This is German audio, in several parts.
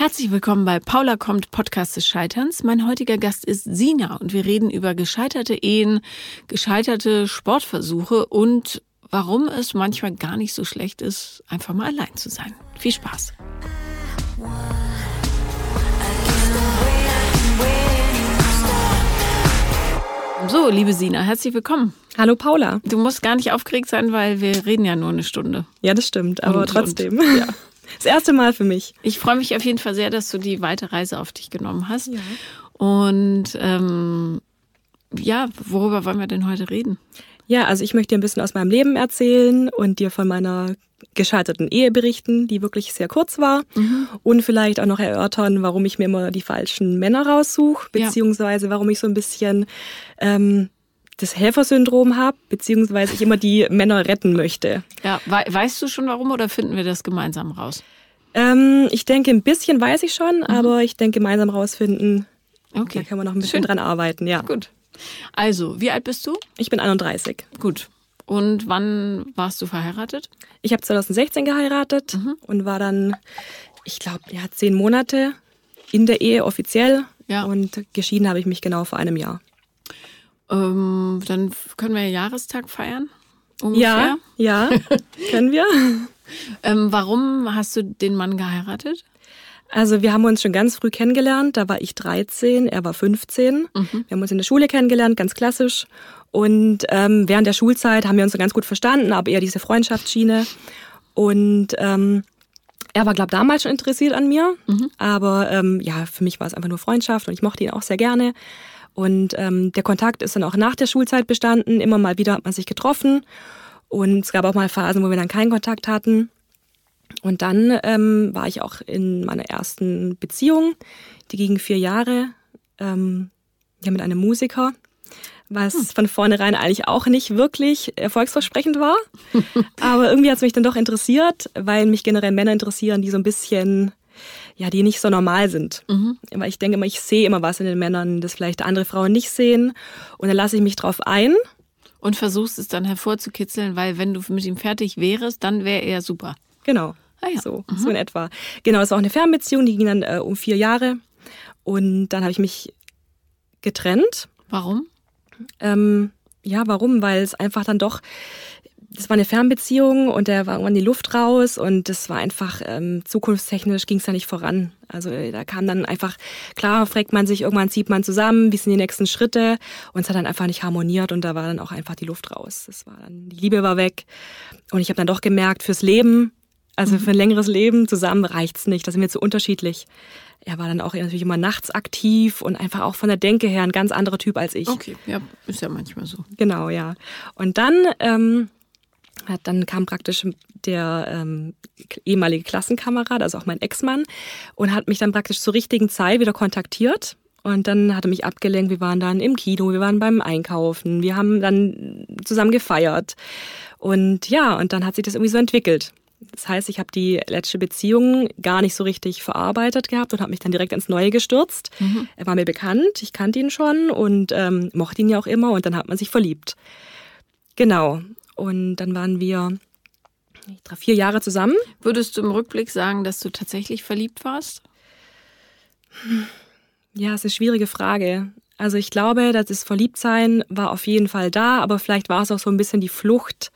Herzlich willkommen bei Paula kommt Podcast des Scheiterns. Mein heutiger Gast ist Sina und wir reden über gescheiterte Ehen, gescheiterte Sportversuche und warum es manchmal gar nicht so schlecht ist, einfach mal allein zu sein. Viel Spaß. So, liebe Sina, herzlich willkommen. Hallo Paula. Du musst gar nicht aufgeregt sein, weil wir reden ja nur eine Stunde. Ja, das stimmt, aber und, trotzdem. Und, ja. Das erste Mal für mich. Ich freue mich auf jeden Fall sehr, dass du die weite Reise auf dich genommen hast. Ja. Und ähm, ja, worüber wollen wir denn heute reden? Ja, also ich möchte dir ein bisschen aus meinem Leben erzählen und dir von meiner gescheiterten Ehe berichten, die wirklich sehr kurz war. Mhm. Und vielleicht auch noch erörtern, warum ich mir immer die falschen Männer raussuche, beziehungsweise warum ich so ein bisschen ähm, das Helfersyndrom habe, beziehungsweise ich immer die Männer retten möchte. Ja, weißt du schon warum oder finden wir das gemeinsam raus? Ähm, ich denke, ein bisschen weiß ich schon, mhm. aber ich denke, gemeinsam rausfinden, okay. da können wir noch ein bisschen Schön. dran arbeiten, ja. Gut. Also, wie alt bist du? Ich bin 31. Gut. Und wann warst du verheiratet? Ich habe 2016 geheiratet mhm. und war dann, ich glaube, ja, zehn Monate in der Ehe offiziell. Ja. Und geschieden habe ich mich genau vor einem Jahr. Ähm, dann können wir Jahrestag feiern. Ungefähr. Ja, ja, können wir. ähm, warum hast du den Mann geheiratet? Also wir haben uns schon ganz früh kennengelernt. Da war ich 13, er war 15. Mhm. Wir haben uns in der Schule kennengelernt, ganz klassisch. Und ähm, während der Schulzeit haben wir uns so ganz gut verstanden, aber eher diese Freundschaftsschiene. Und ähm, er war, glaube damals schon interessiert an mir. Mhm. Aber ähm, ja, für mich war es einfach nur Freundschaft und ich mochte ihn auch sehr gerne. Und ähm, der Kontakt ist dann auch nach der Schulzeit bestanden. Immer mal wieder hat man sich getroffen. Und es gab auch mal Phasen, wo wir dann keinen Kontakt hatten. Und dann ähm, war ich auch in meiner ersten Beziehung, die ging vier Jahre, ähm, ja, mit einem Musiker, was hm. von vornherein eigentlich auch nicht wirklich erfolgsversprechend war. Aber irgendwie hat es mich dann doch interessiert, weil mich generell Männer interessieren, die so ein bisschen ja, die nicht so normal sind. Mhm. Weil ich denke immer, ich sehe immer was in den Männern, das vielleicht andere Frauen nicht sehen. Und dann lasse ich mich drauf ein. Und versuchst es dann hervorzukitzeln, weil wenn du mit ihm fertig wärst, dann wäre er super. Genau. Ah ja. So, mhm. so in etwa. Genau, es war auch eine Fernbeziehung, die ging dann äh, um vier Jahre. Und dann habe ich mich getrennt. Warum? Ähm, ja, warum? Weil es einfach dann doch das war eine Fernbeziehung und der war irgendwann die Luft raus und das war einfach ähm, zukunftstechnisch ging es da nicht voran. Also äh, da kam dann einfach, klar, fragt man sich, irgendwann zieht man zusammen, wie sind die nächsten Schritte und es hat dann einfach nicht harmoniert und da war dann auch einfach die Luft raus. Das war dann, die Liebe war weg und ich habe dann doch gemerkt, fürs Leben, also mhm. für ein längeres Leben zusammen reicht's nicht, da sind wir zu unterschiedlich. Er war dann auch natürlich immer nachts aktiv und einfach auch von der Denke her ein ganz anderer Typ als ich. Okay, ja, ist ja manchmal so. Genau, ja. Und dann ähm, dann kam praktisch der ähm, ehemalige Klassenkamerad, also auch mein Ex-Mann, und hat mich dann praktisch zur richtigen Zeit wieder kontaktiert. Und dann hat er mich abgelenkt. Wir waren dann im Kino, wir waren beim Einkaufen, wir haben dann zusammen gefeiert. Und ja, und dann hat sich das irgendwie so entwickelt. Das heißt, ich habe die letzte Beziehung gar nicht so richtig verarbeitet gehabt und habe mich dann direkt ins Neue gestürzt. Mhm. Er war mir bekannt, ich kannte ihn schon und ähm, mochte ihn ja auch immer und dann hat man sich verliebt. Genau. Und dann waren wir drei, vier Jahre zusammen. Würdest du im Rückblick sagen, dass du tatsächlich verliebt warst? Ja, es ist eine schwierige Frage. Also ich glaube, dass das Verliebtsein war auf jeden Fall da, aber vielleicht war es auch so ein bisschen die Flucht,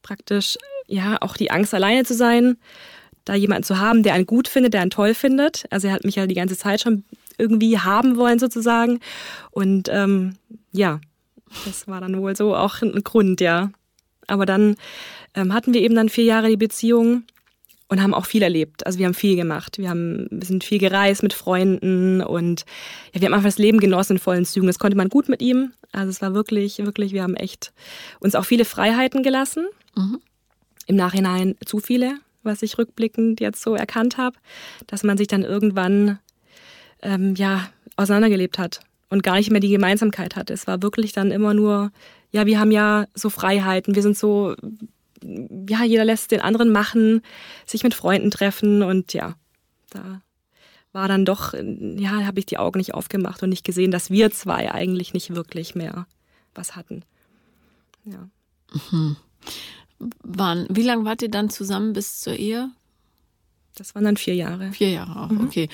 praktisch, ja, auch die Angst, alleine zu sein, da jemanden zu haben, der einen gut findet, der einen toll findet. Also er hat mich ja die ganze Zeit schon irgendwie haben wollen sozusagen. Und ähm, ja, das war dann wohl so auch ein Grund, ja. Aber dann ähm, hatten wir eben dann vier Jahre die Beziehung und haben auch viel erlebt. Also wir haben viel gemacht. Wir haben, wir sind viel gereist mit Freunden und ja, wir haben einfach das Leben genossen in vollen Zügen. Das konnte man gut mit ihm. Also es war wirklich, wirklich, wir haben echt uns auch viele Freiheiten gelassen. Mhm. Im Nachhinein zu viele, was ich rückblickend jetzt so erkannt habe, dass man sich dann irgendwann ähm, ja auseinandergelebt hat und gar nicht mehr die Gemeinsamkeit hatte. Es war wirklich dann immer nur ja, wir haben ja so Freiheiten, wir sind so, ja, jeder lässt den anderen machen, sich mit Freunden treffen und ja, da war dann doch, ja, habe ich die Augen nicht aufgemacht und nicht gesehen, dass wir zwei eigentlich nicht wirklich mehr was hatten. Ja. Mhm. Wann, wie lange wart ihr dann zusammen bis zur Ehe? Das waren dann vier Jahre. Vier Jahre auch, mhm. okay.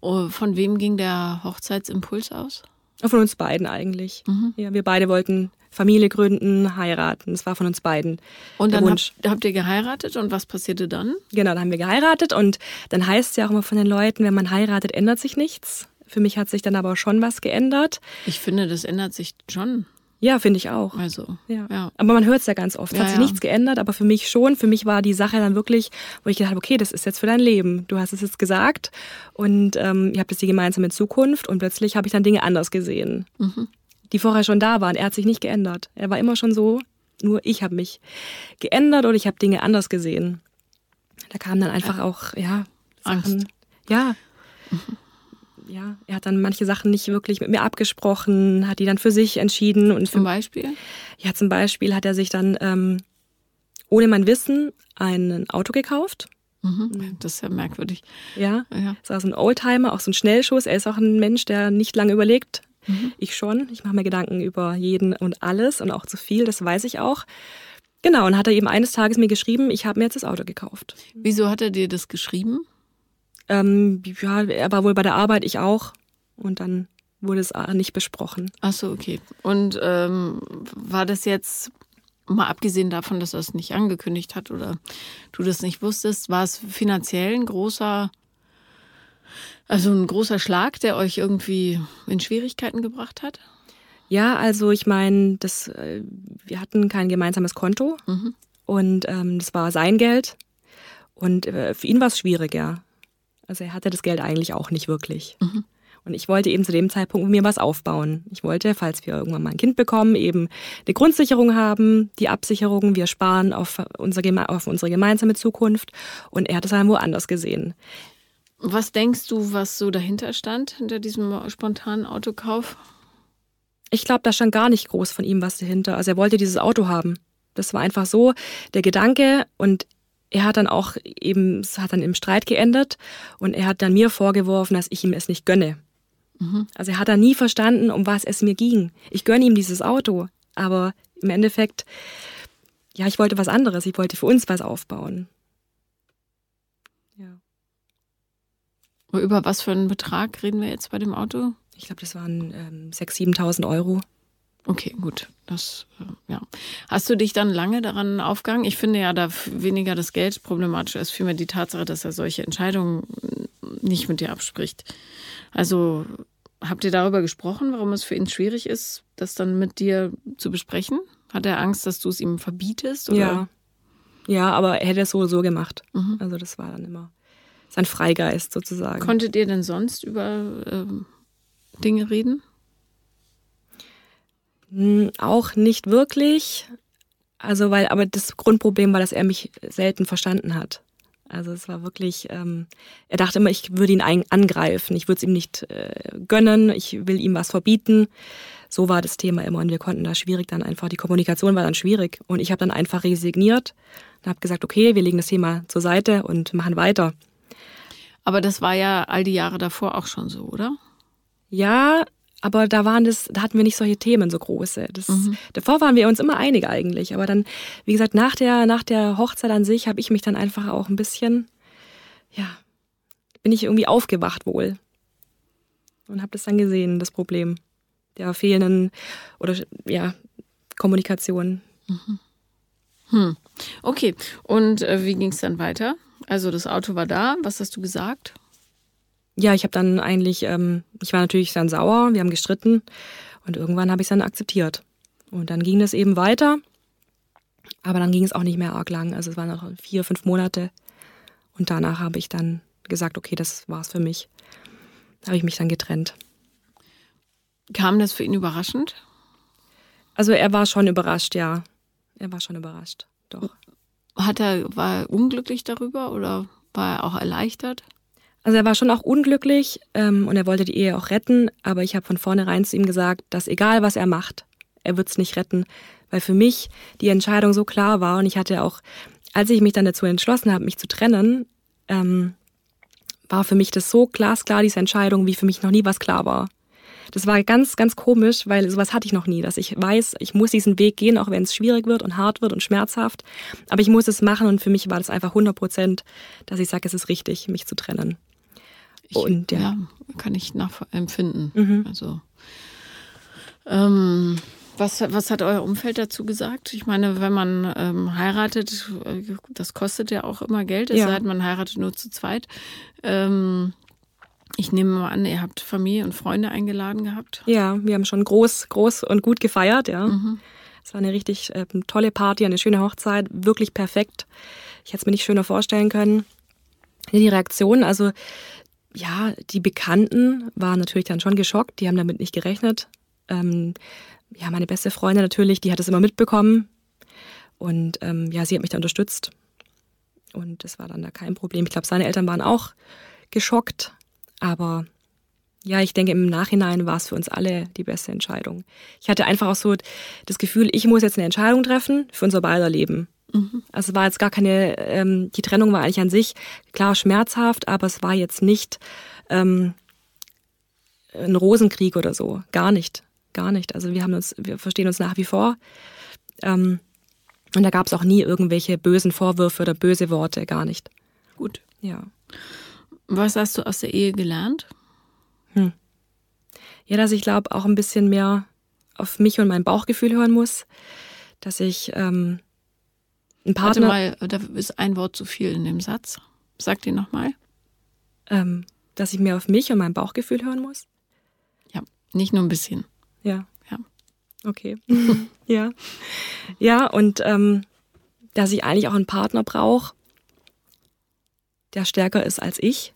Oh, von wem ging der Hochzeitsimpuls aus? Von uns beiden eigentlich. Mhm. Ja, wir beide wollten Familie gründen, heiraten. Das war von uns beiden. Und dann habt, habt, ihr geheiratet und was passierte dann? Genau, dann haben wir geheiratet und dann heißt es ja auch immer von den Leuten, wenn man heiratet, ändert sich nichts. Für mich hat sich dann aber schon was geändert. Ich finde, das ändert sich schon. Ja, finde ich auch. Also, ja. ja. Aber man hört es ja ganz oft. Es ja, hat sich ja. nichts geändert, aber für mich schon. Für mich war die Sache dann wirklich, wo ich gedacht habe, okay, das ist jetzt für dein Leben. Du hast es jetzt gesagt und ähm, ihr habt jetzt die gemeinsame Zukunft und plötzlich habe ich dann Dinge anders gesehen, mhm. Die vorher schon da waren. Er hat sich nicht geändert. Er war immer schon so, nur ich habe mich geändert oder ich habe Dinge anders gesehen. Da kam dann einfach auch, ja, Sachen, Angst. Ja. Mhm ja, er hat dann manche Sachen nicht wirklich mit mir abgesprochen, hat die dann für sich entschieden. Und zum Beispiel? Ja, zum Beispiel hat er sich dann ähm, ohne mein Wissen ein Auto gekauft. Mhm, das ist ja merkwürdig. Ja, ja. das war so ein Oldtimer, auch so ein Schnellschuss. Er ist auch ein Mensch, der nicht lange überlegt. Mhm. Ich schon. Ich mache mir Gedanken über jeden und alles und auch zu viel, das weiß ich auch. Genau, und hat er eben eines Tages mir geschrieben, ich habe mir jetzt das Auto gekauft. Wieso hat er dir das geschrieben? Ähm, ja, er war wohl bei der Arbeit, ich auch. Und dann wurde es nicht besprochen. Ach so, okay. Und ähm, war das jetzt, mal abgesehen davon, dass er es nicht angekündigt hat oder du das nicht wusstest, war es finanziell ein großer, also ein großer Schlag, der euch irgendwie in Schwierigkeiten gebracht hat? Ja, also ich meine, das, äh, wir hatten kein gemeinsames Konto mhm. und ähm, das war sein Geld. Und äh, für ihn war es schwierig, ja. Also er hatte das Geld eigentlich auch nicht wirklich. Mhm. Und ich wollte eben zu dem Zeitpunkt mir was aufbauen. Ich wollte, falls wir irgendwann mal ein Kind bekommen, eben eine Grundsicherung haben, die Absicherung, wir sparen auf unsere, auf unsere gemeinsame Zukunft. Und er hat es dann woanders gesehen. Was denkst du, was so dahinter stand, hinter diesem spontanen Autokauf? Ich glaube, da stand gar nicht groß von ihm was dahinter. Also er wollte dieses Auto haben. Das war einfach so der Gedanke und er hat dann auch eben, es hat dann im Streit geendet und er hat dann mir vorgeworfen, dass ich ihm es nicht gönne. Mhm. Also er hat dann nie verstanden, um was es mir ging. Ich gönne ihm dieses Auto, aber im Endeffekt, ja, ich wollte was anderes. Ich wollte für uns was aufbauen. Über was für einen Betrag reden wir jetzt bei dem Auto? Ich glaube, das waren ähm, 6.000, 7.000 Euro. Okay, gut. Das, äh, ja. Hast du dich dann lange daran aufgegangen? Ich finde ja, da weniger das Geld problematisch ist, vielmehr die Tatsache, dass er solche Entscheidungen nicht mit dir abspricht. Also habt ihr darüber gesprochen, warum es für ihn schwierig ist, das dann mit dir zu besprechen? Hat er Angst, dass du es ihm verbietest? Oder? Ja. Ja, aber er hätte es so so gemacht. Mhm. Also das war dann immer sein Freigeist sozusagen. Konntet ihr denn sonst über äh, Dinge reden? Hm, auch nicht wirklich. Also, weil, aber das Grundproblem war, dass er mich selten verstanden hat. Also es war wirklich, ähm, er dachte immer, ich würde ihn angreifen, ich würde es ihm nicht äh, gönnen, ich will ihm was verbieten. So war das Thema immer und wir konnten da schwierig dann einfach, die Kommunikation war dann schwierig und ich habe dann einfach resigniert und habe gesagt, okay, wir legen das Thema zur Seite und machen weiter. Aber das war ja all die Jahre davor auch schon so, oder? Ja, aber da waren das, da hatten wir nicht solche Themen so große. Das, mhm. Davor waren wir uns immer einig eigentlich. Aber dann, wie gesagt, nach der, nach der Hochzeit an sich habe ich mich dann einfach auch ein bisschen, ja, bin ich irgendwie aufgewacht wohl. Und habe das dann gesehen, das Problem der fehlenden oder ja, Kommunikation. Mhm. Hm. Okay, und äh, wie ging es dann weiter? Also das Auto war da, was hast du gesagt? ja, ich habe dann eigentlich, ähm, ich war natürlich dann sauer, wir haben gestritten und irgendwann habe ich es dann akzeptiert. Und dann ging das eben weiter, aber dann ging es auch nicht mehr arg lang. Also es waren noch vier, fünf Monate und danach habe ich dann gesagt, okay, das war's für mich. Da habe ich mich dann getrennt. Kam das für ihn überraschend? Also er war schon überrascht, ja. Er war schon überrascht, doch. Hat er, war er unglücklich darüber oder war er auch erleichtert? Also er war schon auch unglücklich ähm, und er wollte die Ehe auch retten, aber ich habe von vornherein zu ihm gesagt, dass egal was er macht, er wird es nicht retten, weil für mich die Entscheidung so klar war und ich hatte auch, als ich mich dann dazu entschlossen habe, mich zu trennen, ähm, war für mich das so glasklar, diese Entscheidung, wie für mich noch nie was klar war. Das war ganz, ganz komisch, weil sowas hatte ich noch nie, dass ich weiß, ich muss diesen Weg gehen, auch wenn es schwierig wird und hart wird und schmerzhaft. Aber ich muss es machen und für mich war das einfach 100 Prozent, dass ich sage, es ist richtig, mich zu trennen. Ich, und ja. ja. kann ich nachempfinden. Mhm. Also ähm, was, was hat euer Umfeld dazu gesagt? Ich meine, wenn man ähm, heiratet, äh, das kostet ja auch immer Geld, es ja. sei denn, man heiratet nur zu zweit. Ähm, ich nehme mal an, ihr habt Familie und Freunde eingeladen gehabt. Ja, wir haben schon groß, groß und gut gefeiert, ja. Mhm. Es war eine richtig äh, tolle Party, eine schöne Hochzeit, wirklich perfekt. Ich hätte es mir nicht schöner vorstellen können. Die Reaktion, also ja, die Bekannten waren natürlich dann schon geschockt, die haben damit nicht gerechnet. Ähm, ja, meine beste Freundin natürlich, die hat es immer mitbekommen. Und ähm, ja, sie hat mich da unterstützt. Und das war dann da kein Problem. Ich glaube, seine Eltern waren auch geschockt. Aber ja, ich denke, im Nachhinein war es für uns alle die beste Entscheidung. Ich hatte einfach auch so das Gefühl, ich muss jetzt eine Entscheidung treffen für unser beider Leben. Mhm. Also es war jetzt gar keine, ähm, die Trennung war eigentlich an sich klar schmerzhaft, aber es war jetzt nicht ähm, ein Rosenkrieg oder so. Gar nicht gar nicht. Also wir haben uns, wir verstehen uns nach wie vor. Ähm, und da gab es auch nie irgendwelche bösen Vorwürfe oder böse Worte, gar nicht. Gut. Ja. Was hast du aus der Ehe gelernt? Hm. Ja, dass ich glaube, auch ein bisschen mehr auf mich und mein Bauchgefühl hören muss. Dass ich ähm, ein Partner. Warte mal, da ist ein Wort zu viel in dem Satz. Sag den nochmal. Ähm, dass ich mehr auf mich und mein Bauchgefühl hören muss. Ja, nicht nur ein bisschen. Ja. Ja. Okay. ja. Ja, und ähm, dass ich eigentlich auch einen Partner brauche, der stärker ist als ich.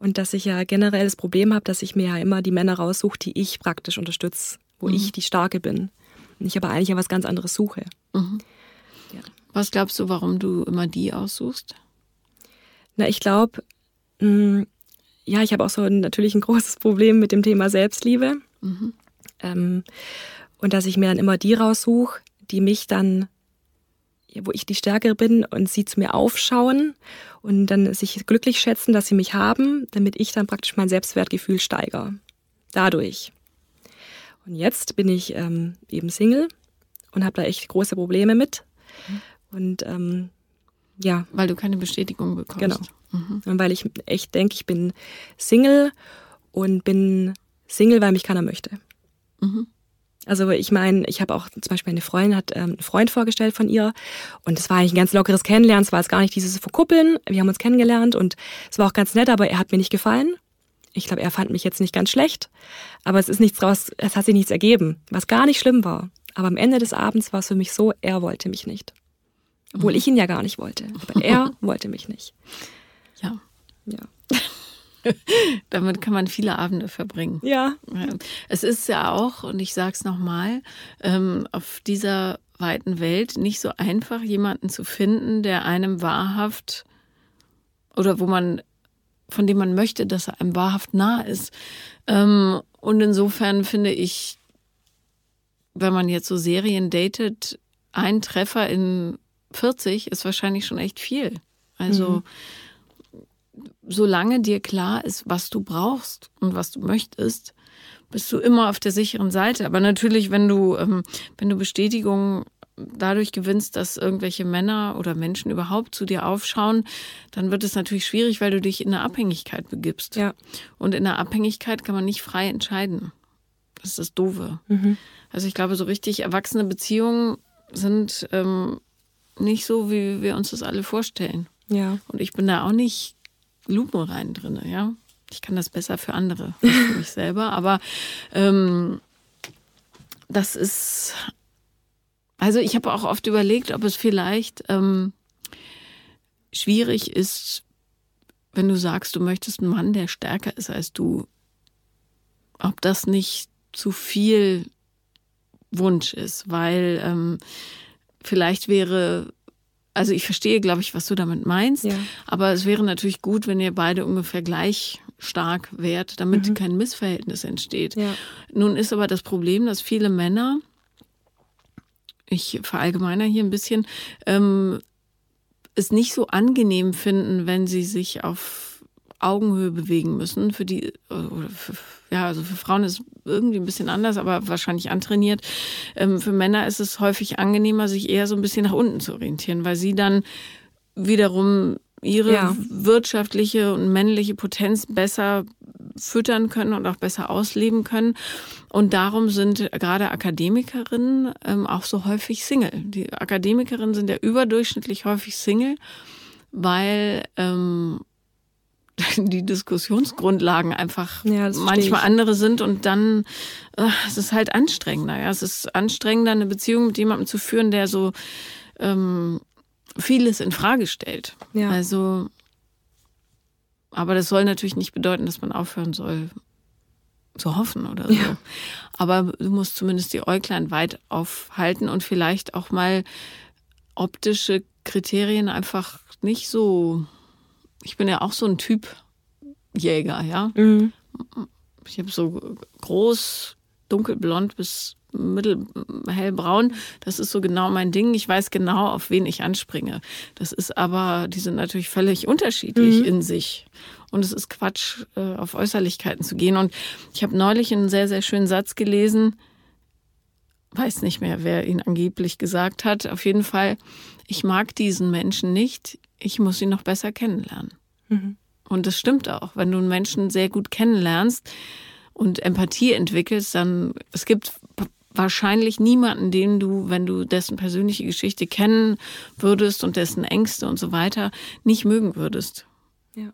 Und dass ich ja generell das Problem habe, dass ich mir ja immer die Männer raussuche, die ich praktisch unterstütze, wo mhm. ich die Starke bin. Und ich aber eigentlich ja was ganz anderes suche. Mhm. Ja. Was glaubst du, warum du immer die aussuchst? Na, ich glaube, hm, ja, ich habe auch so natürlich ein großes Problem mit dem Thema Selbstliebe. Mhm. Ähm, und dass ich mir dann immer die raussuche, die mich dann, wo ich die Stärkere bin und sie zu mir aufschauen und dann sich glücklich schätzen, dass sie mich haben, damit ich dann praktisch mein Selbstwertgefühl steigere. Dadurch. Und jetzt bin ich ähm, eben Single und habe da echt große Probleme mit. Und ähm, ja. Weil du keine Bestätigung bekommst. Genau. Mhm. Und weil ich echt denke, ich bin Single und bin Single, weil mich keiner möchte. Mhm. Also ich meine, ich habe auch zum Beispiel eine Freundin hat ähm, einen Freund vorgestellt von ihr und es war eigentlich ein ganz lockeres Kennenlernen. Es war jetzt gar nicht dieses Verkuppeln. Wir haben uns kennengelernt und es war auch ganz nett, aber er hat mir nicht gefallen. Ich glaube, er fand mich jetzt nicht ganz schlecht, aber es ist nichts raus, es hat sich nichts ergeben, was gar nicht schlimm war. Aber am Ende des Abends war es für mich so, er wollte mich nicht. Obwohl mhm. ich ihn ja gar nicht wollte. Aber er wollte mich nicht. Ja. Ja. Damit kann man viele Abende verbringen. Ja. Es ist ja auch, und ich sage es nochmal, ähm, auf dieser weiten Welt nicht so einfach, jemanden zu finden, der einem wahrhaft oder wo man, von dem man möchte, dass er einem wahrhaft nah ist. Ähm, und insofern finde ich, wenn man jetzt so Serien datet, ein Treffer in 40 ist wahrscheinlich schon echt viel. Also mhm solange dir klar ist, was du brauchst und was du möchtest, bist du immer auf der sicheren Seite. Aber natürlich, wenn du, ähm, wenn du Bestätigung dadurch gewinnst, dass irgendwelche Männer oder Menschen überhaupt zu dir aufschauen, dann wird es natürlich schwierig, weil du dich in eine Abhängigkeit begibst. Ja. Und in der Abhängigkeit kann man nicht frei entscheiden. Das ist das Doofe. Mhm. Also ich glaube, so richtig erwachsene Beziehungen sind ähm, nicht so, wie wir uns das alle vorstellen. Ja. Und ich bin da auch nicht lupenrein drin, ja. Ich kann das besser für andere, für mich selber. Aber ähm, das ist, also ich habe auch oft überlegt, ob es vielleicht ähm, schwierig ist, wenn du sagst, du möchtest einen Mann, der stärker ist als du, ob das nicht zu viel Wunsch ist, weil ähm, vielleicht wäre also ich verstehe, glaube ich, was du damit meinst. Ja. Aber es wäre natürlich gut, wenn ihr beide ungefähr gleich stark wärt, damit mhm. kein Missverhältnis entsteht. Ja. Nun ist aber das Problem, dass viele Männer, ich verallgemeiner hier ein bisschen, ähm, es nicht so angenehm finden, wenn sie sich auf Augenhöhe bewegen müssen. Für die, für, ja, also für Frauen ist es irgendwie ein bisschen anders, aber wahrscheinlich antrainiert. Ähm, für Männer ist es häufig angenehmer, sich eher so ein bisschen nach unten zu orientieren, weil sie dann wiederum ihre ja. wirtschaftliche und männliche Potenz besser füttern können und auch besser ausleben können. Und darum sind gerade Akademikerinnen ähm, auch so häufig Single. Die Akademikerinnen sind ja überdurchschnittlich häufig Single, weil ähm, die Diskussionsgrundlagen einfach ja, manchmal andere sind und dann äh, es ist halt anstrengender. Ja, es ist anstrengender, eine Beziehung mit jemandem zu führen, der so ähm, vieles in Frage stellt. Ja. Also, aber das soll natürlich nicht bedeuten, dass man aufhören soll zu hoffen oder so. Ja. Aber du musst zumindest die Äuglein weit aufhalten und vielleicht auch mal optische Kriterien einfach nicht so. Ich bin ja auch so ein Typ Jäger, ja. Mhm. Ich habe so groß, dunkelblond bis mittelhellbraun. Das ist so genau mein Ding. Ich weiß genau, auf wen ich anspringe. Das ist aber, die sind natürlich völlig unterschiedlich mhm. in sich. Und es ist Quatsch, äh, auf Äußerlichkeiten zu gehen. Und ich habe neulich einen sehr, sehr schönen Satz gelesen. Weiß nicht mehr, wer ihn angeblich gesagt hat. Auf jeden Fall, ich mag diesen Menschen nicht. Ich muss ihn noch besser kennenlernen. Mhm. Und das stimmt auch. Wenn du einen Menschen sehr gut kennenlernst, und Empathie entwickelst, dann es gibt wahrscheinlich niemanden, den du, wenn du dessen persönliche Geschichte kennen würdest und dessen Ängste und so weiter, nicht mögen würdest. Ja.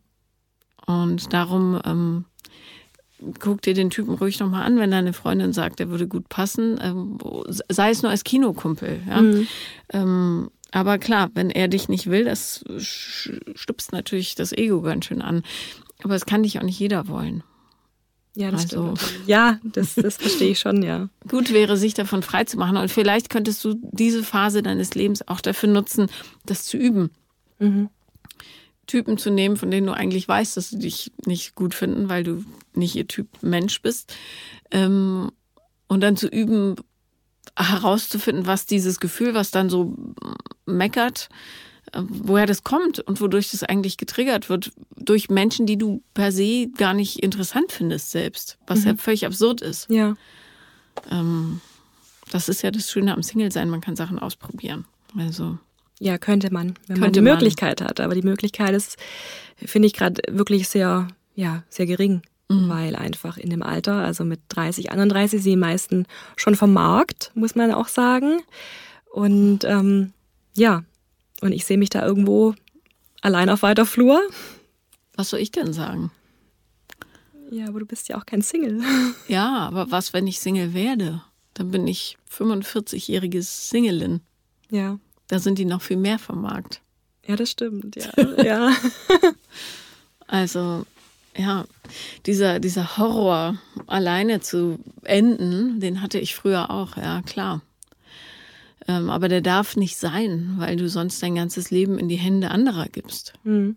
Und darum ähm, guck dir den Typen ruhig nochmal an, wenn deine Freundin sagt, er würde gut passen, ähm, sei es nur als Kinokumpel. Ja? Mhm. Ähm, aber klar, wenn er dich nicht will, das stupst natürlich das Ego ganz schön an. Aber es kann dich auch nicht jeder wollen. Ja, das also. Ja, das, das verstehe ich schon, ja. Gut wäre, sich davon frei zu machen. Und vielleicht könntest du diese Phase deines Lebens auch dafür nutzen, das zu üben. Mhm. Typen zu nehmen, von denen du eigentlich weißt, dass sie dich nicht gut finden, weil du nicht ihr Typ Mensch bist. Ähm, und dann zu üben, herauszufinden, was dieses Gefühl, was dann so meckert, woher das kommt und wodurch das eigentlich getriggert wird, durch Menschen, die du per se gar nicht interessant findest selbst, was mhm. ja völlig absurd ist. Ja. Ähm, das ist ja das Schöne am Single-Sein, man kann Sachen ausprobieren. Also. Ja, könnte man, wenn könnte man die man. Möglichkeit hat. Aber die Möglichkeit ist, finde ich gerade wirklich sehr, ja, sehr gering. Mhm. Weil einfach in dem Alter, also mit 30, 31, sind die meisten schon vom Markt, muss man auch sagen. Und ähm, ja, und ich sehe mich da irgendwo allein auf weiter Flur. Was soll ich denn sagen? Ja, aber du bist ja auch kein Single. Ja, aber was, wenn ich Single werde? Dann bin ich 45-jährige Singelin. Ja. Da sind die noch viel mehr vom Markt. Ja, das stimmt, ja. ja. Also, ja, dieser, dieser Horror, alleine zu enden, den hatte ich früher auch, ja, klar. Ähm, aber der darf nicht sein, weil du sonst dein ganzes Leben in die Hände anderer gibst. Mhm.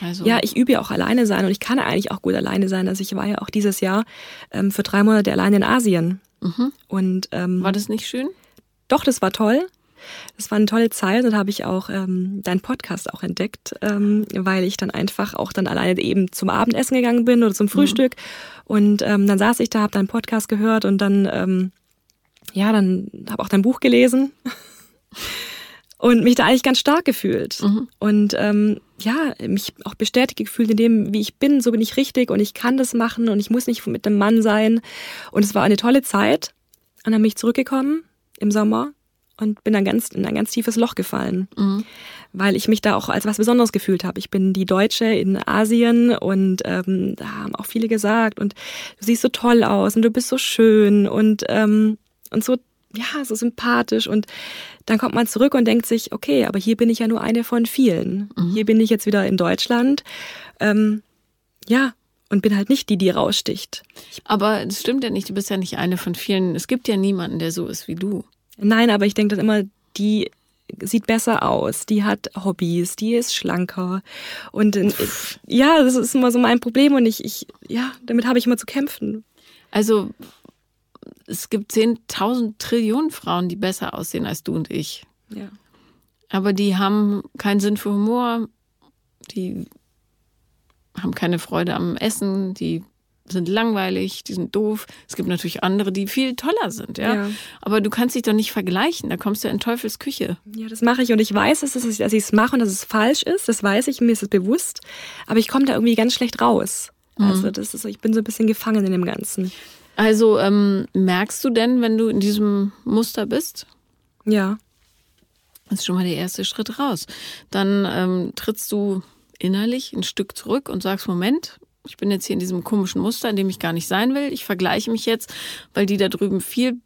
Also. Ja, ich übe ja auch alleine sein und ich kann eigentlich auch gut alleine sein. Also ich war ja auch dieses Jahr ähm, für drei Monate alleine in Asien. Mhm. Und ähm, war das nicht schön? Doch, das war toll. Das war eine tolle Zeit und habe ich auch ähm, deinen Podcast auch entdeckt, ähm, weil ich dann einfach auch dann alleine eben zum Abendessen gegangen bin oder zum Frühstück. Mhm. Und ähm, dann saß ich da, habe deinen Podcast gehört und dann ähm, ja, dann habe auch dein Buch gelesen und mich da eigentlich ganz stark gefühlt. Mhm. Und ähm, ja, mich auch bestätigt gefühlt in dem, wie ich bin, so bin ich richtig und ich kann das machen und ich muss nicht mit einem Mann sein. Und es war eine tolle Zeit. Und dann bin ich zurückgekommen im Sommer und bin dann ganz in ein ganz tiefes Loch gefallen, mhm. weil ich mich da auch als was Besonderes gefühlt habe. Ich bin die Deutsche in Asien und ähm, da haben auch viele gesagt und du siehst so toll aus und du bist so schön und ähm, und so, ja, so sympathisch. Und dann kommt man zurück und denkt sich, okay, aber hier bin ich ja nur eine von vielen. Mhm. Hier bin ich jetzt wieder in Deutschland. Ähm, ja, und bin halt nicht die, die raussticht. Aber das stimmt ja nicht, du bist ja nicht eine von vielen. Es gibt ja niemanden, der so ist wie du. Nein, aber ich denke dann immer, die sieht besser aus, die hat Hobbys, die ist schlanker. Und äh, ja, das ist immer so mein Problem und ich, ich ja, damit habe ich immer zu kämpfen. Also es gibt 10.000 Trillionen Frauen, die besser aussehen als du und ich. Ja. Aber die haben keinen Sinn für Humor. Die haben keine Freude am Essen, die sind langweilig, die sind doof. Es gibt natürlich andere, die viel toller sind, ja. ja. Aber du kannst dich doch nicht vergleichen, da kommst du in Teufels Küche. Ja, das mache ich und ich weiß, dass ich es mache und dass es falsch ist, das weiß ich, mir ist es bewusst, aber ich komme da irgendwie ganz schlecht raus. Mhm. Also das ist ich bin so ein bisschen gefangen in dem Ganzen. Also ähm, merkst du denn, wenn du in diesem Muster bist? Ja. Das ist schon mal der erste Schritt raus. Dann ähm, trittst du innerlich ein Stück zurück und sagst, Moment, ich bin jetzt hier in diesem komischen Muster, in dem ich gar nicht sein will. Ich vergleiche mich jetzt, weil die da drüben viel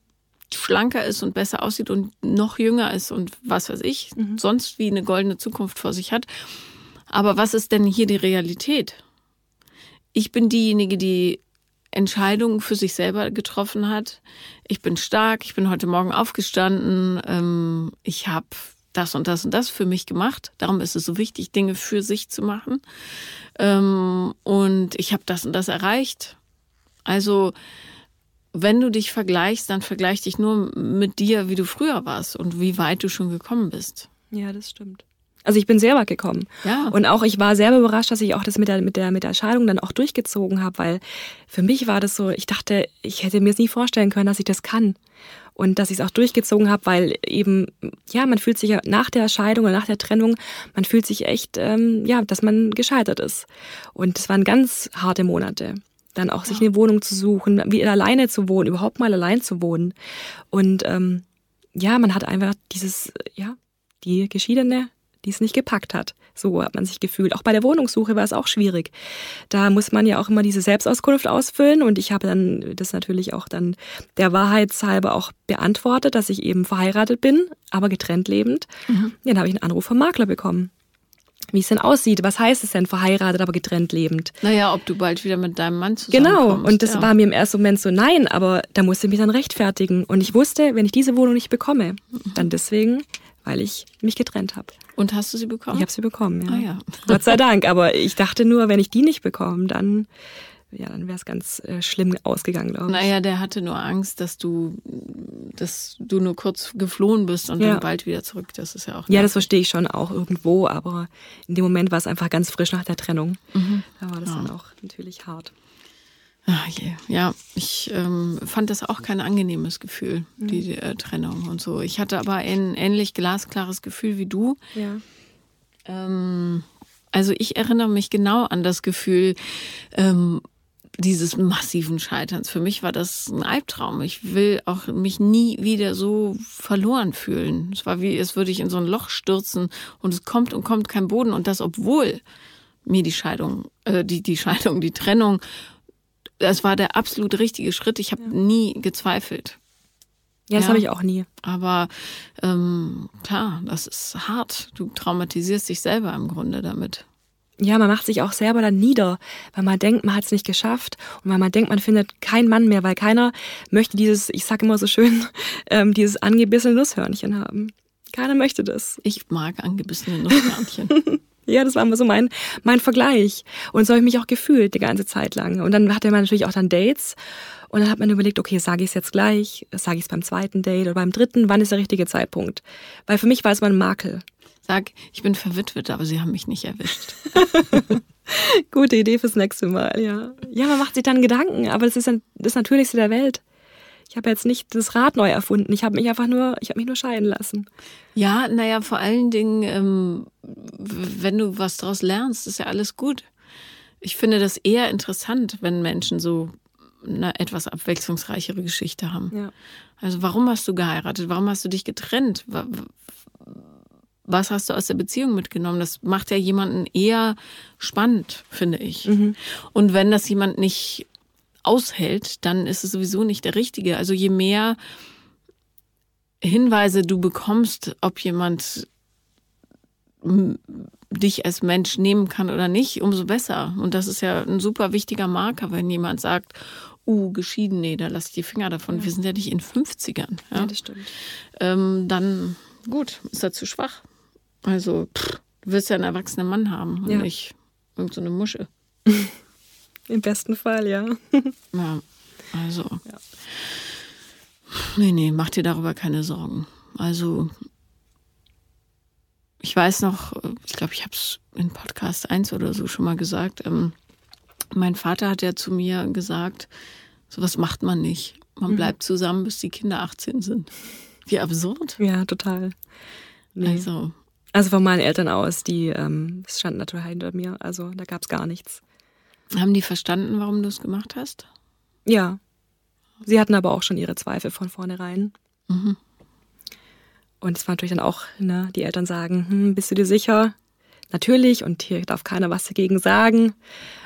schlanker ist und besser aussieht und noch jünger ist und was weiß ich, mhm. sonst wie eine goldene Zukunft vor sich hat. Aber was ist denn hier die Realität? Ich bin diejenige, die Entscheidungen für sich selber getroffen hat. Ich bin stark, ich bin heute Morgen aufgestanden, ähm, ich habe das und das und das für mich gemacht. Darum ist es so wichtig, Dinge für sich zu machen. Ähm, und ich habe das und das erreicht. Also, wenn du dich vergleichst, dann vergleich dich nur mit dir, wie du früher warst und wie weit du schon gekommen bist. Ja, das stimmt. Also ich bin weit gekommen. Ja. Und auch ich war selber überrascht, dass ich auch das mit der, mit der, mit der Scheidung dann auch durchgezogen habe, weil für mich war das so, ich dachte, ich hätte mir es nie vorstellen können, dass ich das kann und dass ich es auch durchgezogen habe, weil eben, ja, man fühlt sich ja nach der Scheidung oder nach der Trennung, man fühlt sich echt, ähm, ja, dass man gescheitert ist. Und es waren ganz harte Monate. Dann auch ja. sich eine Wohnung zu suchen, wie alleine zu wohnen, überhaupt mal allein zu wohnen. Und ähm, ja, man hat einfach dieses, ja, die Geschiedene die es nicht gepackt hat. So hat man sich gefühlt. Auch bei der Wohnungssuche war es auch schwierig. Da muss man ja auch immer diese Selbstauskunft ausfüllen und ich habe dann das natürlich auch dann der Wahrheitshalber auch beantwortet, dass ich eben verheiratet bin, aber getrennt lebend. Mhm. Dann habe ich einen Anruf vom Makler bekommen. Wie es denn aussieht, was heißt es denn verheiratet, aber getrennt lebend? Naja, ob du bald wieder mit deinem Mann zusammen Genau, und das ja. war mir im ersten Moment so, nein, aber da musste ich mich dann rechtfertigen. Und ich wusste, wenn ich diese Wohnung nicht bekomme, dann deswegen weil ich mich getrennt habe. Und hast du sie bekommen? Ich habe sie bekommen, ja. Ah, ja. Gott sei Dank. Aber ich dachte nur, wenn ich die nicht bekomme, dann, ja, dann wäre es ganz äh, schlimm ausgegangen, glaube ich. Naja, der hatte nur Angst, dass du, dass du nur kurz geflohen bist und ja. dann bald wieder zurück. Das ist ja auch. Ja, das verstehe ich schon auch irgendwo, aber in dem Moment war es einfach ganz frisch nach der Trennung. Mhm. Da war das ja. dann auch natürlich hart. Ach je. Ja, ich ähm, fand das auch kein angenehmes Gefühl, mhm. die äh, Trennung und so. Ich hatte aber ein ähnlich glasklares Gefühl wie du. Ja. Ähm, also ich erinnere mich genau an das Gefühl ähm, dieses massiven Scheiterns. Für mich war das ein Albtraum. Ich will auch mich nie wieder so verloren fühlen. Es war wie, als würde ich in so ein Loch stürzen und es kommt und kommt kein Boden und das, obwohl mir die Scheidung, äh, die, die Scheidung, die Trennung das war der absolut richtige Schritt. Ich habe ja. nie gezweifelt. Ja, das ja. habe ich auch nie. Aber ähm, klar, das ist hart. Du traumatisierst dich selber im Grunde damit. Ja, man macht sich auch selber dann nieder, weil man denkt, man hat es nicht geschafft und weil man denkt, man findet keinen Mann mehr, weil keiner möchte dieses, ich sage immer so schön, ähm, dieses angebissene Nusshörnchen haben. Keiner möchte das. Ich mag angebissene Nusshörnchen. Ja, das war immer so mein, mein Vergleich. Und so habe ich mich auch gefühlt die ganze Zeit lang. Und dann hatte man natürlich auch dann Dates. Und dann hat man überlegt, okay, sage ich es jetzt gleich, sage ich es beim zweiten Date oder beim dritten, wann ist der richtige Zeitpunkt? Weil für mich war es mal ein Makel. Sag, ich bin verwitwet, aber sie haben mich nicht erwischt. Gute Idee fürs nächste Mal, ja. Ja, man macht sich dann Gedanken, aber das ist das Natürlichste der Welt ich habe jetzt nicht das Rad neu erfunden. Ich habe mich einfach nur, ich habe mich nur scheiden lassen. Ja, naja, vor allen Dingen, ähm, wenn du was daraus lernst, ist ja alles gut. Ich finde das eher interessant, wenn Menschen so eine etwas abwechslungsreichere Geschichte haben. Ja. Also warum hast du geheiratet? Warum hast du dich getrennt? Was hast du aus der Beziehung mitgenommen? Das macht ja jemanden eher spannend, finde ich. Mhm. Und wenn das jemand nicht aushält, dann ist es sowieso nicht der richtige. Also je mehr Hinweise du bekommst, ob jemand dich als Mensch nehmen kann oder nicht, umso besser. Und das ist ja ein super wichtiger Marker, wenn jemand sagt, uh, geschieden, nee, da lass ich die Finger davon. Ja. Wir sind ja nicht in 50ern. Ja, ja das stimmt. Ähm, dann, gut, ist er zu schwach. Also, pff, du wirst ja einen erwachsenen Mann haben und ja. nicht irgendeine so Musche. Im besten Fall, ja. ja, also. Ja. Nee, nee, mach dir darüber keine Sorgen. Also, ich weiß noch, ich glaube, ich habe es in Podcast 1 oder so schon mal gesagt. Ähm, mein Vater hat ja zu mir gesagt, sowas macht man nicht. Man mhm. bleibt zusammen, bis die Kinder 18 sind. Wie absurd. Ja, total. Nee. Also. Also von meinen Eltern aus, die ähm, standen natürlich hinter mir. Also da gab es gar nichts. Haben die verstanden, warum du es gemacht hast? Ja. Sie hatten aber auch schon ihre Zweifel von vornherein. Mhm. Und es war natürlich dann auch, ne, die Eltern sagen, hm, bist du dir sicher? Natürlich, und hier darf keiner was dagegen sagen.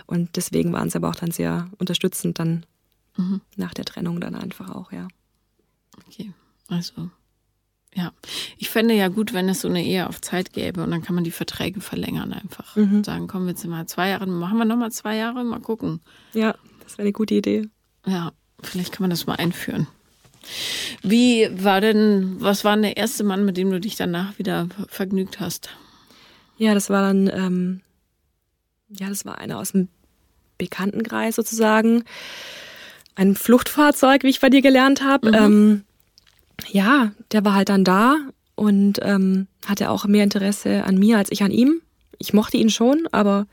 Und deswegen waren sie aber auch dann sehr unterstützend dann mhm. nach der Trennung dann einfach auch, ja. Okay, also ja, ich fände ja gut, wenn es so eine Ehe auf Zeit gäbe und dann kann man die Verträge verlängern einfach. Mhm. Sagen, kommen wir jetzt mal zwei Jahre, machen wir nochmal zwei Jahre, mal gucken. Ja, das wäre eine gute Idee. Ja, vielleicht kann man das mal einführen. Wie war denn, was war denn der erste Mann, mit dem du dich danach wieder vergnügt hast? Ja, das war dann, ähm, ja, das war einer aus dem Bekanntenkreis sozusagen. Ein Fluchtfahrzeug, wie ich bei dir gelernt habe. Mhm. Ähm, ja, der war halt dann da und ähm, hatte auch mehr Interesse an mir als ich an ihm. Ich mochte ihn schon, aber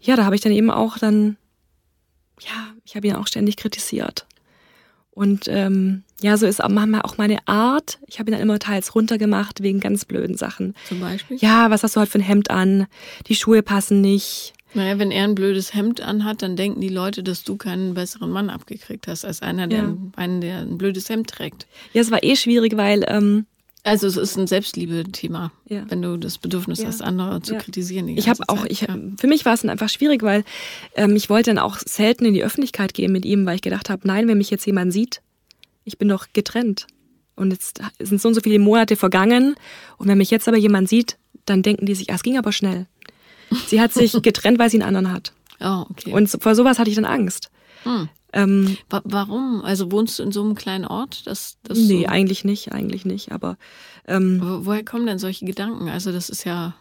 ja, da habe ich dann eben auch dann, ja, ich habe ihn auch ständig kritisiert. Und ähm, ja, so ist auch manchmal auch meine Art. Ich habe ihn dann immer teils runtergemacht wegen ganz blöden Sachen. Zum Beispiel? Ja, was hast du heute für ein Hemd an? Die Schuhe passen nicht. Naja, wenn er ein blödes Hemd anhat, dann denken die Leute, dass du keinen besseren Mann abgekriegt hast, als einer, der, ja. einen, der ein blödes Hemd trägt. Ja, es war eh schwierig, weil. Ähm, also es ist ein Selbstliebe-Thema, ja. wenn du das Bedürfnis ja. hast, andere zu kritisieren. ich habe auch, ich, für mich war es dann einfach schwierig, weil ähm, ich wollte dann auch selten in die Öffentlichkeit gehen mit ihm, weil ich gedacht habe, nein, wenn mich jetzt jemand sieht, ich bin doch getrennt. Und jetzt sind so und so viele Monate vergangen. Und wenn mich jetzt aber jemand sieht, dann denken die sich, ah, es ging aber schnell. Sie hat sich getrennt, weil sie einen anderen hat. Oh, okay. Und vor sowas hatte ich dann Angst. Hm. Ähm, Warum? Also wohnst du in so einem kleinen Ort? Das, das nee, so eigentlich nicht, eigentlich nicht. Aber ähm, woher kommen denn solche Gedanken? Also das ist ja.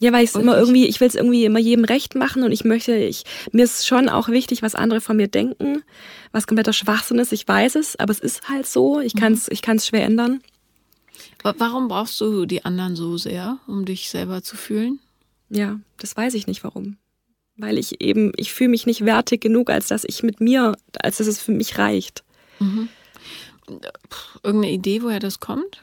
Ja, weil ich es immer irgendwie, ich will es irgendwie immer jedem recht machen und ich möchte, ich, mir ist schon auch wichtig, was andere von mir denken, was kompletter Schwachsinn ist. Ich weiß es, aber es ist halt so. Ich kann es, ich kann es schwer ändern. Warum brauchst du die anderen so sehr, um dich selber zu fühlen? Ja, das weiß ich nicht warum. Weil ich eben, ich fühle mich nicht wertig genug, als dass ich mit mir, als dass es für mich reicht. Mhm. Irgendeine Idee, woher das kommt?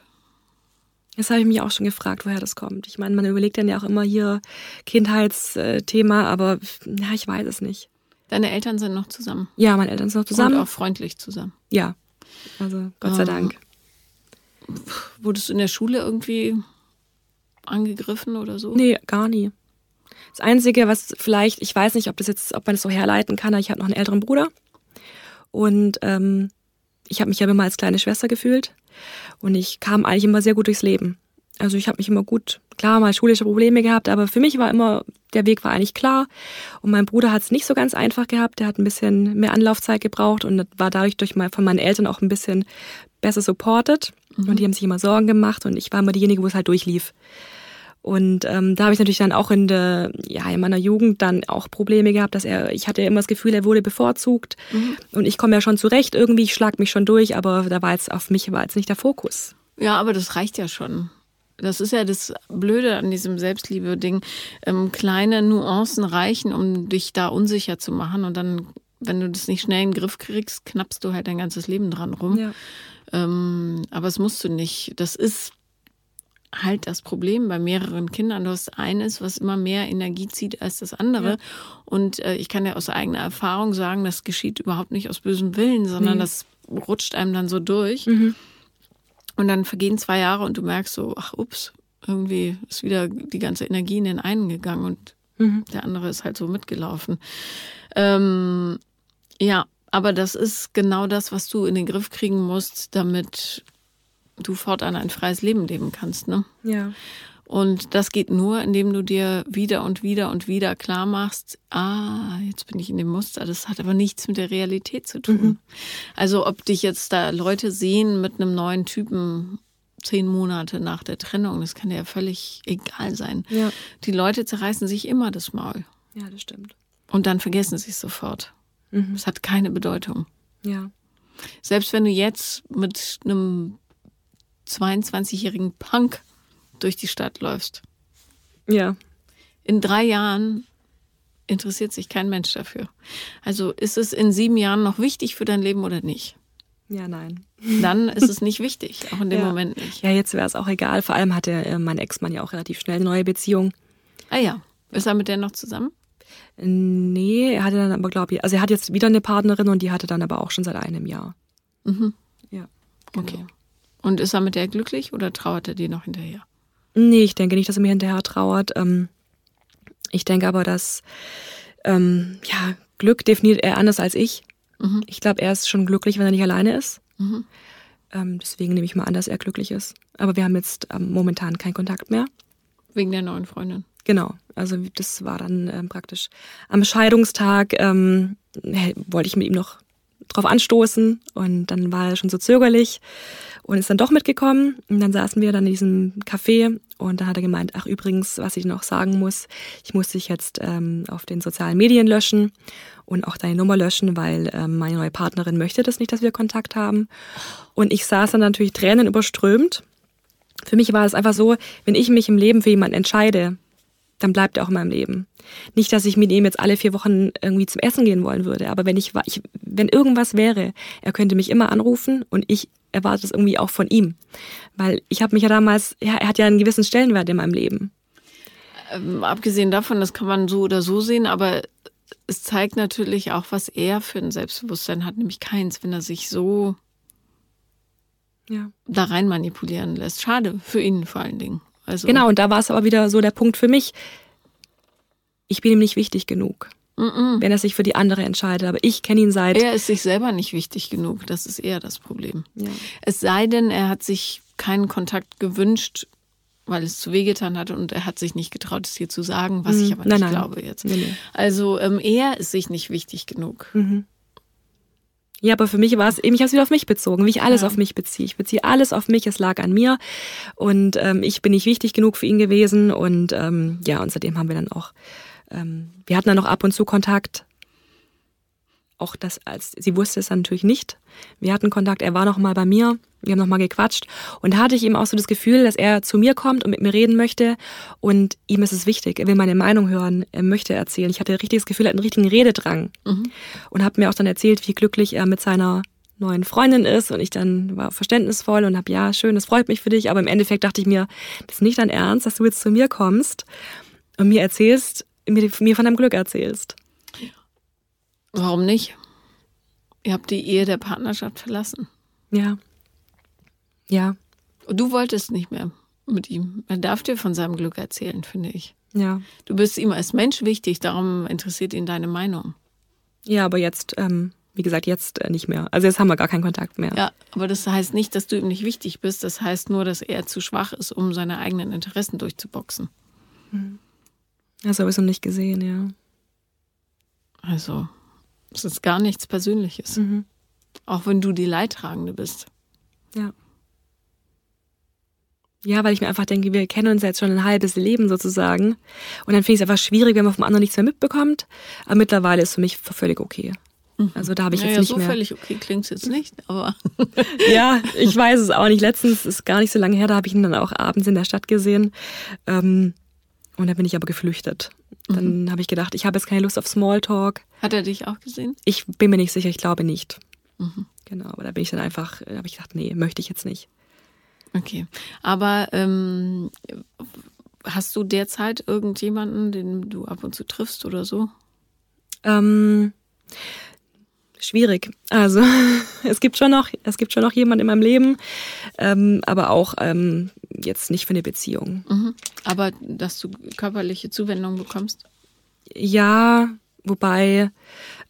Das habe ich mich auch schon gefragt, woher das kommt. Ich meine, man überlegt dann ja auch immer hier Kindheitsthema, aber ja, ich weiß es nicht. Deine Eltern sind noch zusammen? Ja, meine Eltern sind noch zusammen. Und auch freundlich zusammen? Ja, also Gott sei Dank. Wurdest du in der Schule irgendwie angegriffen oder so? Nee, gar nie. Das Einzige, was vielleicht, ich weiß nicht, ob das jetzt, ob man das so herleiten kann, aber ich hatte noch einen älteren Bruder. Und ähm, ich habe mich ja immer als kleine Schwester gefühlt. Und ich kam eigentlich immer sehr gut durchs Leben. Also ich habe mich immer gut, klar, mal schulische Probleme gehabt, aber für mich war immer, der Weg war eigentlich klar. Und mein Bruder hat es nicht so ganz einfach gehabt. Der hat ein bisschen mehr Anlaufzeit gebraucht und war dadurch durch mein, von meinen Eltern auch ein bisschen besser supported. Mhm. Und die haben sich immer Sorgen gemacht und ich war immer diejenige, wo es halt durchlief. Und ähm, da habe ich natürlich dann auch in der, ja, in meiner Jugend dann auch Probleme gehabt, dass er, ich hatte immer das Gefühl, er wurde bevorzugt. Mhm. Und ich komme ja schon zurecht irgendwie, ich schlag mich schon durch, aber da war jetzt auf mich war jetzt nicht der Fokus. Ja, aber das reicht ja schon. Das ist ja das Blöde an diesem Selbstliebe-Ding. Ähm, kleine Nuancen reichen, um dich da unsicher zu machen. Und dann, wenn du das nicht schnell in den Griff kriegst, knappst du halt dein ganzes Leben dran rum. Ja. Ähm, aber es musst du nicht. Das ist halt das Problem bei mehreren Kindern. Du hast eines, was immer mehr Energie zieht als das andere. Ja. Und äh, ich kann ja aus eigener Erfahrung sagen, das geschieht überhaupt nicht aus bösem Willen, sondern mhm. das rutscht einem dann so durch. Mhm. Und dann vergehen zwei Jahre und du merkst so, ach ups, irgendwie ist wieder die ganze Energie in den einen gegangen und mhm. der andere ist halt so mitgelaufen. Ähm, ja, aber das ist genau das, was du in den Griff kriegen musst, damit du fortan ein freies Leben leben kannst. Ne? Ja. Und das geht nur, indem du dir wieder und wieder und wieder klar machst, ah, jetzt bin ich in dem Muster, das hat aber nichts mit der Realität zu tun. Mhm. Also ob dich jetzt da Leute sehen mit einem neuen Typen zehn Monate nach der Trennung, das kann dir ja völlig egal sein. Ja. Die Leute zerreißen sich immer das Maul. Ja, das stimmt. Und dann vergessen sie es sofort. Mhm. Es hat keine Bedeutung. Ja. Selbst wenn du jetzt mit einem 22-jährigen Punk durch die Stadt läufst. Ja. In drei Jahren interessiert sich kein Mensch dafür. Also ist es in sieben Jahren noch wichtig für dein Leben oder nicht? Ja, nein. Dann ist es nicht wichtig, auch in dem ja. Moment nicht. Ja, jetzt wäre es auch egal. Vor allem hatte äh, mein Ex-Mann ja auch relativ schnell eine neue Beziehung. Ah ja. Ist er mit der noch zusammen? Nee, er hatte dann aber, glaube ich, also er hat jetzt wieder eine Partnerin und die hatte dann aber auch schon seit einem Jahr. Mhm. Ja. Genau. Okay. Und ist er mit der glücklich oder trauert er dir noch hinterher? Nee, ich denke nicht, dass er mir hinterher trauert. Ähm, ich denke aber, dass ähm, ja, Glück definiert er anders als ich. Mhm. Ich glaube, er ist schon glücklich, wenn er nicht alleine ist. Mhm. Ähm, deswegen nehme ich mal an, dass er glücklich ist. Aber wir haben jetzt ähm, momentan keinen Kontakt mehr. Wegen der neuen Freundin. Genau, also das war dann ähm, praktisch am Scheidungstag, ähm, wollte ich mit ihm noch drauf anstoßen und dann war er schon so zögerlich und ist dann doch mitgekommen und dann saßen wir dann in diesem Café und dann hat er gemeint, ach übrigens, was ich noch sagen muss, ich muss dich jetzt ähm, auf den sozialen Medien löschen und auch deine Nummer löschen, weil ähm, meine neue Partnerin möchte das nicht, dass wir Kontakt haben und ich saß dann natürlich Tränen überströmt. Für mich war es einfach so, wenn ich mich im Leben für jemanden entscheide, dann bleibt er auch in meinem Leben. Nicht, dass ich mit ihm jetzt alle vier Wochen irgendwie zum Essen gehen wollen würde, aber wenn ich, ich wenn irgendwas wäre, er könnte mich immer anrufen und ich erwarte es irgendwie auch von ihm, weil ich habe mich ja damals, ja, er hat ja einen gewissen Stellenwert in meinem Leben. Ähm, abgesehen davon, das kann man so oder so sehen, aber es zeigt natürlich auch, was er für ein Selbstbewusstsein hat, nämlich keins, wenn er sich so ja. da rein manipulieren lässt. Schade für ihn vor allen Dingen. Also genau, und da war es aber wieder so der Punkt für mich. Ich bin ihm nicht wichtig genug. Mm -mm. Wenn er sich für die andere entscheidet. Aber ich kenne ihn seit. Er ist sich selber nicht wichtig genug. Das ist eher das Problem. Ja. Es sei denn, er hat sich keinen Kontakt gewünscht, weil es zu wehgetan hat und er hat sich nicht getraut, es dir zu sagen, was mm. ich aber nicht nein, nein. glaube jetzt. Nee, nee. Also ähm, er ist sich nicht wichtig genug. Mhm. Ja, aber für mich war es eben, ich habe es wieder auf mich bezogen, wie ich alles ja. auf mich beziehe. Ich beziehe alles auf mich, es lag an mir. Und ähm, ich bin nicht wichtig genug für ihn gewesen. Und ähm, ja, und seitdem haben wir dann auch, ähm, wir hatten dann noch ab und zu Kontakt, auch das als sie wusste es natürlich nicht. Wir hatten Kontakt, er war noch mal bei mir, wir haben noch mal gequatscht und da hatte ich eben auch so das Gefühl, dass er zu mir kommt und mit mir reden möchte und ihm ist es wichtig, er will meine Meinung hören, er möchte erzählen. Ich hatte ein richtiges Gefühl, er hat einen richtigen Rededrang mhm. und habe mir auch dann erzählt, wie glücklich er mit seiner neuen Freundin ist und ich dann war verständnisvoll und habe ja schön, das freut mich für dich, aber im Endeffekt dachte ich mir, das ist nicht dein Ernst, dass du jetzt zu mir kommst und mir erzählst, mir, mir von deinem Glück erzählst. Warum nicht? Ihr habt die Ehe der Partnerschaft verlassen. Ja. Ja. Und du wolltest nicht mehr mit ihm. Er darf dir von seinem Glück erzählen, finde ich. Ja. Du bist ihm als Mensch wichtig, darum interessiert ihn deine Meinung. Ja, aber jetzt, ähm, wie gesagt, jetzt äh, nicht mehr. Also jetzt haben wir gar keinen Kontakt mehr. Ja, aber das heißt nicht, dass du ihm nicht wichtig bist. Das heißt nur, dass er zu schwach ist, um seine eigenen Interessen durchzuboxen. Hm. Das habe ich noch nicht gesehen, ja. Also, es ist gar nichts Persönliches. Mhm. Auch wenn du die Leidtragende bist. Ja. Ja, weil ich mir einfach denke, wir kennen uns jetzt schon ein halbes Leben sozusagen. Und dann finde ich es einfach schwierig, wenn man vom anderen nichts mehr mitbekommt. Aber mittlerweile ist es für mich völlig okay. Mhm. Also da habe ich jetzt naja, nicht so mehr. völlig okay klingt es jetzt nicht, aber. ja, ich weiß es auch nicht. Letztens ist gar nicht so lange her, da habe ich ihn dann auch abends in der Stadt gesehen. Ähm, und dann bin ich aber geflüchtet. Dann mhm. habe ich gedacht, ich habe jetzt keine Lust auf Smalltalk. Hat er dich auch gesehen? Ich bin mir nicht sicher, ich glaube nicht. Mhm. Genau, aber da bin ich dann einfach, habe ich gedacht, nee, möchte ich jetzt nicht. Okay. Aber ähm, hast du derzeit irgendjemanden, den du ab und zu triffst oder so? Ähm, schwierig. Also es gibt schon noch, es gibt schon noch jemanden in meinem Leben, ähm, aber auch ähm, jetzt nicht für eine Beziehung. Mhm. Aber dass du körperliche Zuwendung bekommst? Ja, wobei,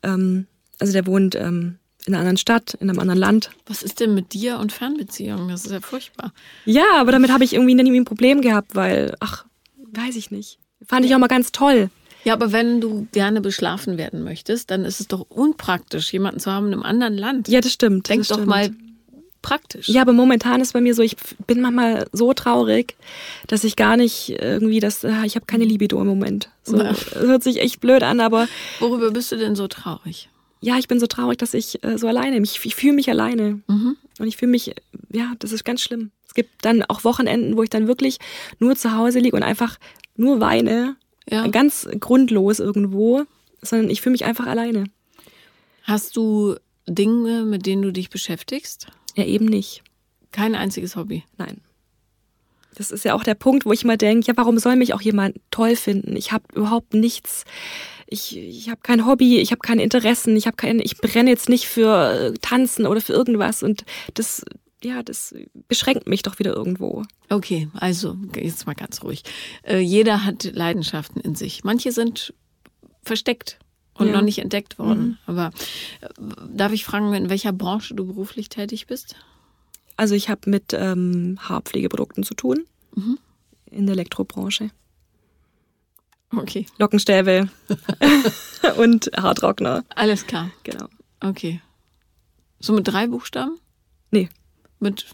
ähm, also der wohnt ähm, in einer anderen Stadt, in einem anderen Land. Was ist denn mit dir und Fernbeziehungen? Das ist ja furchtbar. Ja, aber damit habe ich irgendwie nie ein Problem gehabt, weil, ach, weiß ich nicht. Fand ich auch mal ganz toll. Ja, aber wenn du gerne beschlafen werden möchtest, dann ist es doch unpraktisch, jemanden zu haben in einem anderen Land. Ja, das stimmt. Denk das doch stimmt. mal praktisch. Ja, aber momentan ist bei mir so, ich bin manchmal so traurig, dass ich gar nicht irgendwie das, ah, ich habe keine Libido im Moment. So, ja. hört sich echt blöd an, aber. Worüber bist du denn so traurig? Ja, ich bin so traurig, dass ich äh, so alleine, ich, ich fühle mich alleine. Mhm. Und ich fühle mich, ja, das ist ganz schlimm. gibt dann auch Wochenenden, wo ich dann wirklich nur zu Hause liege und einfach nur weine. Ja. Ganz grundlos irgendwo, sondern ich fühle mich einfach alleine. Hast du Dinge, mit denen du dich beschäftigst? Ja, eben nicht. Kein einziges Hobby? Nein. Das ist ja auch der Punkt, wo ich immer denke, ja, warum soll mich auch jemand toll finden? Ich habe überhaupt nichts. Ich, ich habe kein Hobby, ich habe keine Interessen, ich habe kein, ich brenne jetzt nicht für Tanzen oder für irgendwas und das, ja, das beschränkt mich doch wieder irgendwo. Okay, also jetzt mal ganz ruhig. Äh, jeder hat Leidenschaften in sich. Manche sind versteckt und ja. noch nicht entdeckt worden. Mhm. Aber äh, darf ich fragen, in welcher Branche du beruflich tätig bist? Also ich habe mit ähm, Haarpflegeprodukten zu tun mhm. in der Elektrobranche. Okay. Lockenstäbe und Haartrockner. Alles klar. Genau. Okay. So mit drei Buchstaben? Nee. Mit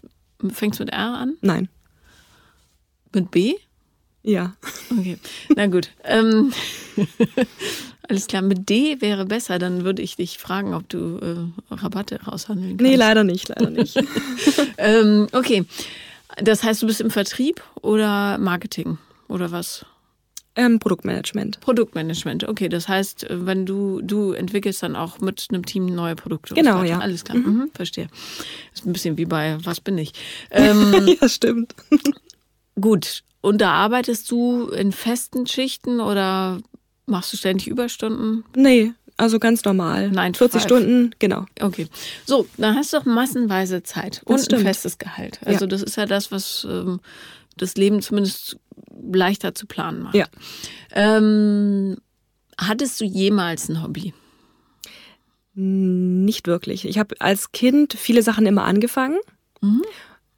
fängst mit R an? Nein. Mit B? Ja. Okay. Na gut. Ähm, alles klar. Mit D wäre besser, dann würde ich dich fragen, ob du äh, Rabatte raushandeln kannst. Nee, leider nicht, leider nicht. ähm, okay. Das heißt, du bist im Vertrieb oder Marketing oder was? Ähm, Produktmanagement. Produktmanagement, okay. Das heißt, äh, wenn du, du entwickelst dann auch mit einem Team neue Produkte. Genau, ja. Alles klar, mhm. Mhm, verstehe. Ist ein bisschen wie bei Was bin ich? Ähm, ja, stimmt. gut. Und da arbeitest du in festen Schichten oder machst du ständig Überstunden? Nee, also ganz normal. Nein, 40 five. Stunden, genau. Okay. So, dann hast du auch massenweise Zeit das und stimmt. ein festes Gehalt. Also ja. das ist ja das, was ähm, das Leben zumindest leichter zu planen macht. Ja. Ähm, hattest du jemals ein Hobby? Nicht wirklich. Ich habe als Kind viele Sachen immer angefangen. Mhm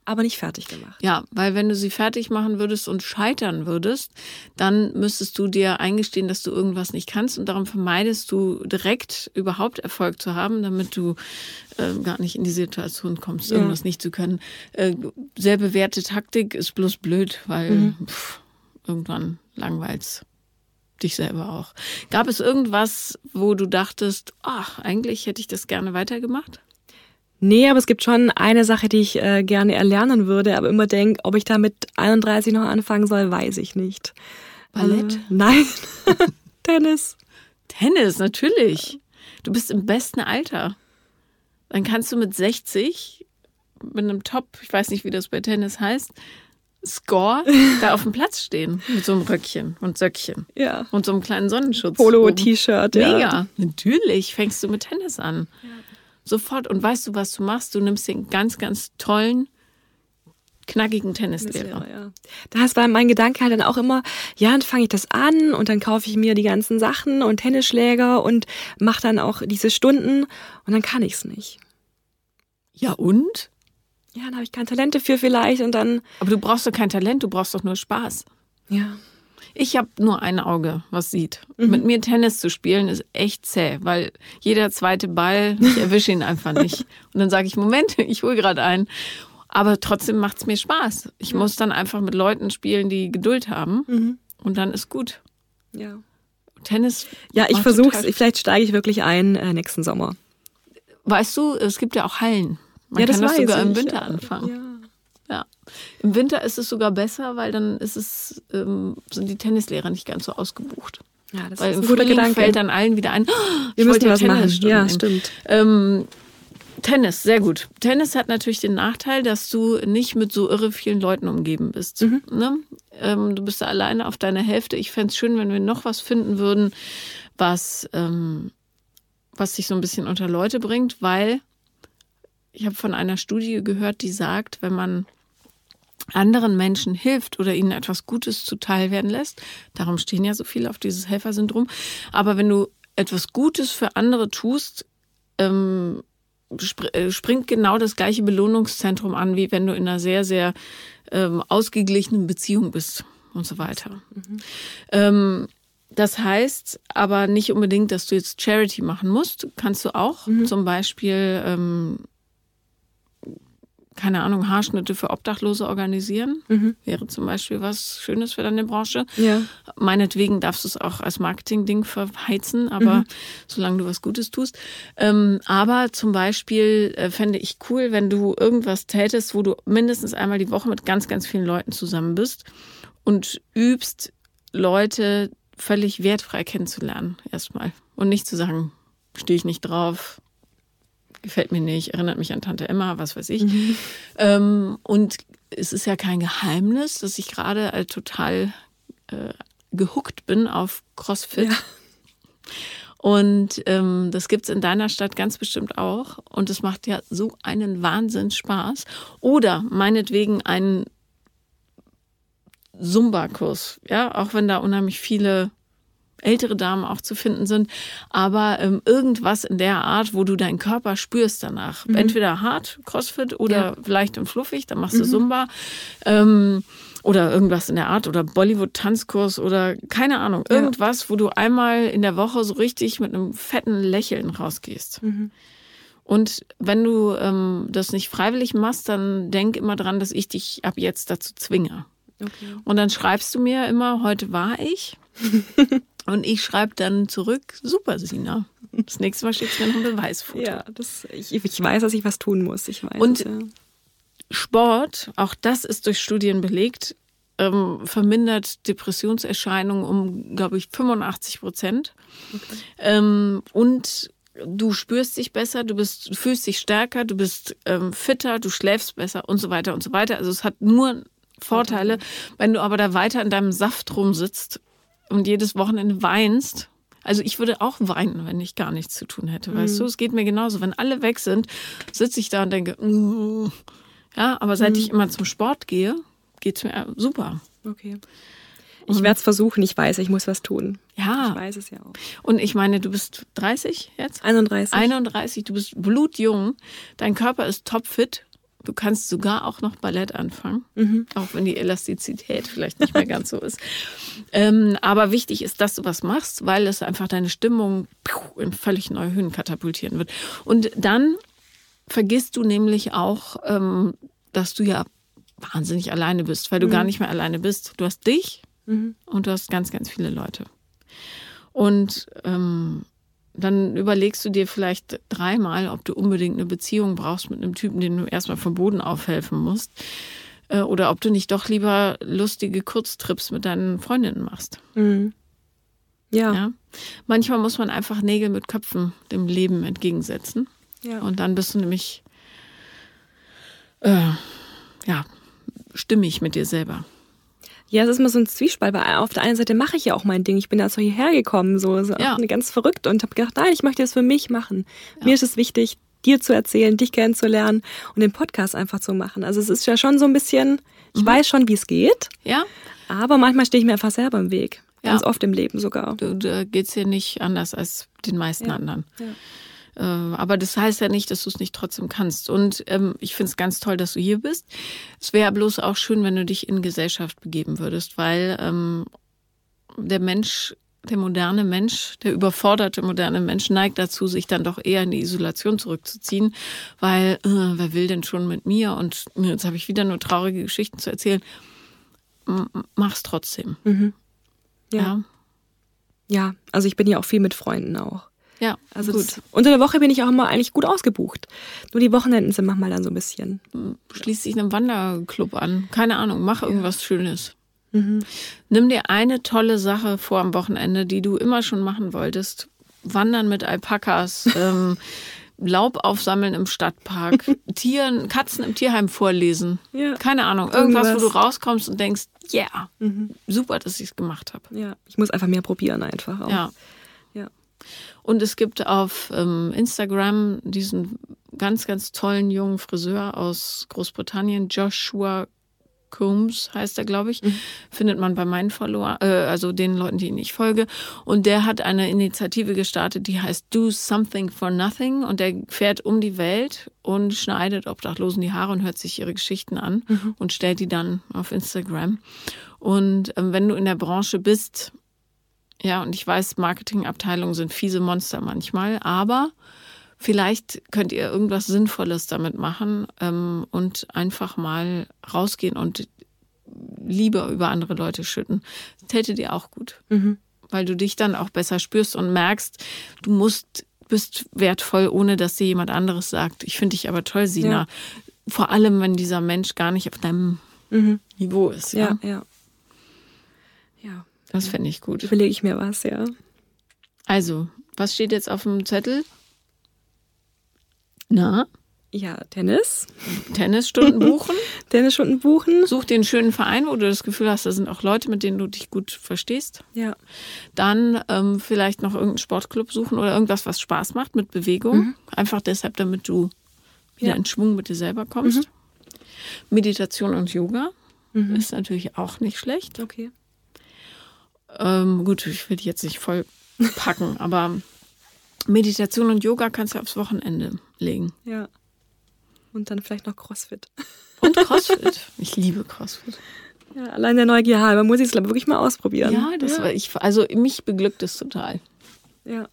aber nicht fertig gemacht. Ja, weil wenn du sie fertig machen würdest und scheitern würdest, dann müsstest du dir eingestehen, dass du irgendwas nicht kannst und darum vermeidest du direkt überhaupt Erfolg zu haben, damit du äh, gar nicht in die Situation kommst, ja. irgendwas nicht zu können. Äh, sehr bewährte Taktik ist bloß blöd, weil mhm. pff, irgendwann langweilt's dich selber auch. Gab es irgendwas, wo du dachtest, ach, eigentlich hätte ich das gerne weitergemacht? Nee, aber es gibt schon eine Sache, die ich äh, gerne erlernen würde, aber immer denke, ob ich da mit 31 noch anfangen soll, weiß ich nicht. Ballett? Äh, nein. Tennis. Tennis, natürlich. Du bist im besten Alter. Dann kannst du mit 60 mit einem Top, ich weiß nicht, wie das bei Tennis heißt, Score da auf dem Platz stehen mit so einem Röckchen und Söckchen. Ja. Und so einem kleinen Sonnenschutz. Polo-T-Shirt, ja. Mega. Natürlich fängst du mit Tennis an. Ja. Sofort. Und weißt du, was du machst? Du nimmst den ganz, ganz tollen, knackigen Tennislehrer. Ja. Da war mein Gedanke halt dann auch immer, ja, dann fange ich das an und dann kaufe ich mir die ganzen Sachen und Tennisschläger und mache dann auch diese Stunden und dann kann ich es nicht. Ja, und? Ja, dann habe ich kein Talent dafür vielleicht und dann. Aber du brauchst doch kein Talent, du brauchst doch nur Spaß. Ja. Ich habe nur ein Auge, was sieht. Mhm. Mit mir Tennis zu spielen ist echt zäh, weil jeder zweite Ball, ich erwische ihn einfach nicht. Und dann sage ich, Moment, ich hole gerade einen. Aber trotzdem macht es mir Spaß. Ich ja. muss dann einfach mit Leuten spielen, die Geduld haben. Mhm. Und dann ist gut. Ja. Tennis. Ja, ich versuche es. Vielleicht steige ich wirklich ein äh, nächsten Sommer. Weißt du, es gibt ja auch Hallen. Man ja, kann das, das sogar im Winter anfangen. Ja. Ja. Im Winter ist es sogar besser, weil dann ist es, ähm, sind die Tennislehrer nicht ganz so ausgebucht. Ja, das weil ist im ein guter Frühling Gedanke. fällt dann allen wieder ein, oh, wir müssen was machen. Ja, stimmt. Ähm, Tennis, sehr gut. Tennis hat natürlich den Nachteil, dass du nicht mit so irre vielen Leuten umgeben bist. Mhm. Ne? Ähm, du bist da alleine auf deiner Hälfte. Ich fände es schön, wenn wir noch was finden würden, was, ähm, was dich so ein bisschen unter Leute bringt, weil ich habe von einer Studie gehört, die sagt, wenn man anderen Menschen hilft oder ihnen etwas Gutes zuteil werden lässt. Darum stehen ja so viele auf dieses Helfersyndrom. Aber wenn du etwas Gutes für andere tust, ähm, äh, springt genau das gleiche Belohnungszentrum an, wie wenn du in einer sehr, sehr ähm, ausgeglichenen Beziehung bist und so weiter. Mhm. Ähm, das heißt aber nicht unbedingt, dass du jetzt Charity machen musst. Kannst du auch. Mhm. Zum Beispiel ähm, keine Ahnung, Haarschnitte für Obdachlose organisieren. Mhm. Wäre zum Beispiel was Schönes für deine Branche. Ja. Meinetwegen darfst du es auch als Marketing-Ding verheizen, aber mhm. solange du was Gutes tust. Ähm, aber zum Beispiel äh, fände ich cool, wenn du irgendwas tätest, wo du mindestens einmal die Woche mit ganz, ganz vielen Leuten zusammen bist und übst, Leute völlig wertfrei kennenzulernen, erstmal. Und nicht zu sagen, stehe ich nicht drauf, gefällt mir nicht, erinnert mich an Tante Emma, was weiß ich. Mhm. Ähm, und es ist ja kein Geheimnis, dass ich gerade äh, total äh, gehuckt bin auf CrossFit. Ja. Und ähm, das es in deiner Stadt ganz bestimmt auch. Und es macht ja so einen Wahnsinn Spaß. Oder meinetwegen einen Zumba-Kurs, ja, auch wenn da unheimlich viele ältere Damen auch zu finden sind, aber ähm, irgendwas in der Art, wo du deinen Körper spürst danach. Mhm. Entweder hart, Crossfit oder ja. leicht und fluffig, dann machst du mhm. Zumba. Ähm, oder irgendwas in der Art oder Bollywood-Tanzkurs oder keine Ahnung, irgendwas, ja. wo du einmal in der Woche so richtig mit einem fetten Lächeln rausgehst. Mhm. Und wenn du ähm, das nicht freiwillig machst, dann denk immer dran, dass ich dich ab jetzt dazu zwinge. Okay. Und dann schreibst du mir immer, heute war ich. Und ich schreibe dann zurück, super, Sina. Das nächste Mal schickst du mir noch ein Beweisfoto. Ja, das, ich, ich weiß, dass ich was tun muss. Ich weiß Und es, ja. Sport, auch das ist durch Studien belegt, ähm, vermindert Depressionserscheinungen um, glaube ich, 85 Prozent. Okay. Ähm, und du spürst dich besser, du bist, du fühlst dich stärker, du bist ähm, fitter, du schläfst besser und so weiter und so weiter. Also es hat nur Vorteile. Wenn du aber da weiter in deinem Saft rumsitzt und jedes Wochenende weinst, also ich würde auch weinen, wenn ich gar nichts zu tun hätte, mhm. weißt du? Es geht mir genauso. Wenn alle weg sind, sitze ich da und denke, mm. ja, aber seit mhm. ich immer zum Sport gehe, geht es mir super. Okay. Ich werde es versuchen, ich weiß, ich muss was tun. Ja. Ich weiß es ja auch. Und ich meine, du bist 30 jetzt? 31. 31, du bist blutjung, dein Körper ist topfit Du kannst sogar auch noch Ballett anfangen, mhm. auch wenn die Elastizität vielleicht nicht mehr ganz so ist. Ähm, aber wichtig ist, dass du was machst, weil es einfach deine Stimmung in völlig neue Höhen katapultieren wird. Und dann vergisst du nämlich auch, ähm, dass du ja wahnsinnig alleine bist, weil du mhm. gar nicht mehr alleine bist. Du hast dich mhm. und du hast ganz, ganz viele Leute. Und ähm, dann überlegst du dir vielleicht dreimal, ob du unbedingt eine Beziehung brauchst mit einem Typen, den du erstmal vom Boden aufhelfen musst. Äh, oder ob du nicht doch lieber lustige Kurztrips mit deinen Freundinnen machst. Mhm. Ja. ja. Manchmal muss man einfach Nägel mit Köpfen dem Leben entgegensetzen. Ja. Und dann bist du nämlich äh, ja, stimmig mit dir selber. Ja, es ist immer so ein Zwiespalt, weil auf der einen Seite mache ich ja auch mein Ding. Ich bin da so hierher gekommen, so, so ja. ganz verrückt und habe gedacht, nein, ich möchte das für mich machen. Ja. Mir ist es wichtig, dir zu erzählen, dich kennenzulernen und den Podcast einfach zu machen. Also es ist ja schon so ein bisschen, ich mhm. weiß schon, wie es geht. Ja. Aber manchmal stehe ich mir einfach selber im Weg. Ganz ja. oft im Leben sogar. Du, da geht's dir nicht anders als den meisten anderen. Ja. Äh, aber das heißt ja nicht, dass du es nicht trotzdem kannst. Und ähm, ich finde es ganz toll, dass du hier bist. Es wäre bloß auch schön, wenn du dich in Gesellschaft begeben würdest, weil ähm, der Mensch, der moderne Mensch, der überforderte moderne Mensch neigt dazu, sich dann doch eher in die Isolation zurückzuziehen, weil äh, wer will denn schon mit mir? Und jetzt habe ich wieder nur traurige Geschichten zu erzählen. Mach's trotzdem. Mhm. Ja. ja. Ja, also ich bin ja auch viel mit Freunden auch. Ja, also gut. Unter der Woche bin ich auch immer eigentlich gut ausgebucht. Nur die Wochenenden sind manchmal dann so ein bisschen. Schließ dich einem Wanderclub an. Keine Ahnung, mach irgendwas Schönes. Mhm. Nimm dir eine tolle Sache vor am Wochenende, die du immer schon machen wolltest. Wandern mit Alpakas, ähm, Laub aufsammeln im Stadtpark, Tieren, Katzen im Tierheim vorlesen. Ja. Keine Ahnung, irgendwas, irgendwas, wo du rauskommst und denkst, ja, yeah, mhm. super, dass ich es gemacht habe. Ja, ich muss einfach mehr probieren einfach. Auch. Ja. Und es gibt auf ähm, Instagram diesen ganz, ganz tollen jungen Friseur aus Großbritannien, Joshua Combs heißt er, glaube ich, mhm. findet man bei meinen Follower, äh, also den Leuten, die ich folge. Und der hat eine Initiative gestartet, die heißt Do Something for Nothing. Und der fährt um die Welt und schneidet Obdachlosen die Haare und hört sich ihre Geschichten an mhm. und stellt die dann auf Instagram. Und ähm, wenn du in der Branche bist, ja, und ich weiß, Marketingabteilungen sind fiese Monster manchmal, aber Vielleicht könnt ihr irgendwas Sinnvolles damit machen ähm, und einfach mal rausgehen und Liebe über andere Leute schütten. Das täte dir auch gut. Mhm. Weil du dich dann auch besser spürst und merkst, du musst, bist wertvoll, ohne dass dir jemand anderes sagt. Ich finde dich aber toll, Sina. Ja. Vor allem, wenn dieser Mensch gar nicht auf deinem Mhm. Niveau ist. Ja, Ja, ja. Ja, das fände ich gut. überlege ich mir was, ja. Also, was steht jetzt auf dem Zettel? Na, Ja, Tennis. Tennisstunden buchen. Tennisstunden buchen. Such dir einen schönen Verein, wo du das Gefühl hast, da sind auch Leute, mit denen du dich gut verstehst. Ja. Dann ähm, vielleicht noch irgendeinen Sportclub suchen oder irgendwas, was Spaß macht mit Bewegung. Einfach deshalb, damit du wieder Ja. in Schwung mit dir selber kommst. Meditation und Yoga ist natürlich auch nicht schlecht. Okay. Ähm, gut, ich will die jetzt nicht voll packen, aber Meditation und Yoga kannst du aufs Wochenende legen. Ja. Und dann vielleicht noch CrossFit. Und CrossFit. ich liebe CrossFit. Ja, allein der Neugier halber muss ich es glaube wirklich mal ausprobieren. Ja, das ja. war ich. Also mich beglückt es total. Ja,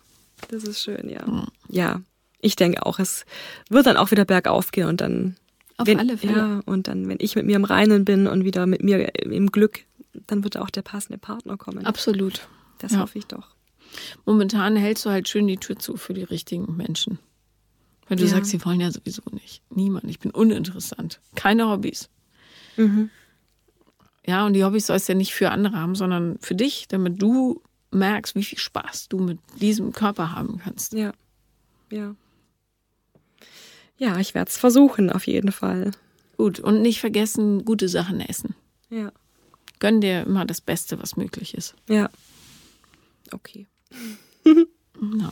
das ist schön, ja. Ja, ich denke auch, es wird dann auch wieder bergauf gehen und dann. Auf wenn, alle Fälle. Ja, und dann, wenn ich mit mir im Reinen bin und wieder mit mir im Glück, dann wird auch der passende Partner kommen. Absolut. Das ja. hoffe ich doch. Momentan hältst du halt schön die Tür zu für die richtigen Menschen. Weil du Ja. sagst, sie wollen ja sowieso nicht. Niemand. Ich bin uninteressant. Keine Hobbys. Mhm. Ja, und die Hobbys sollst du ja nicht für andere haben, sondern für dich, damit du merkst, wie viel Spaß du mit diesem Körper haben kannst. Ja. Ja. Ja, ich werde es versuchen, auf jeden Fall. Gut. Und nicht vergessen, gute Sachen essen. Ja. Gönn dir immer das Beste, was möglich ist. Ja. Okay. Ja.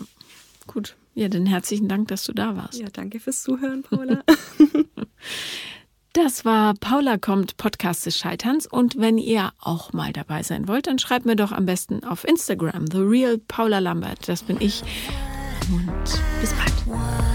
Gut. Ja, dann herzlichen Dank, dass du da warst. Ja, danke fürs Zuhören, Paula. Das war Paula kommt, Podcast des Scheiterns. Und wenn ihr auch mal dabei sein wollt, dann schreibt mir doch am besten auf Instagram, The Real Paula Lambert. Das bin ich. Und bis bald.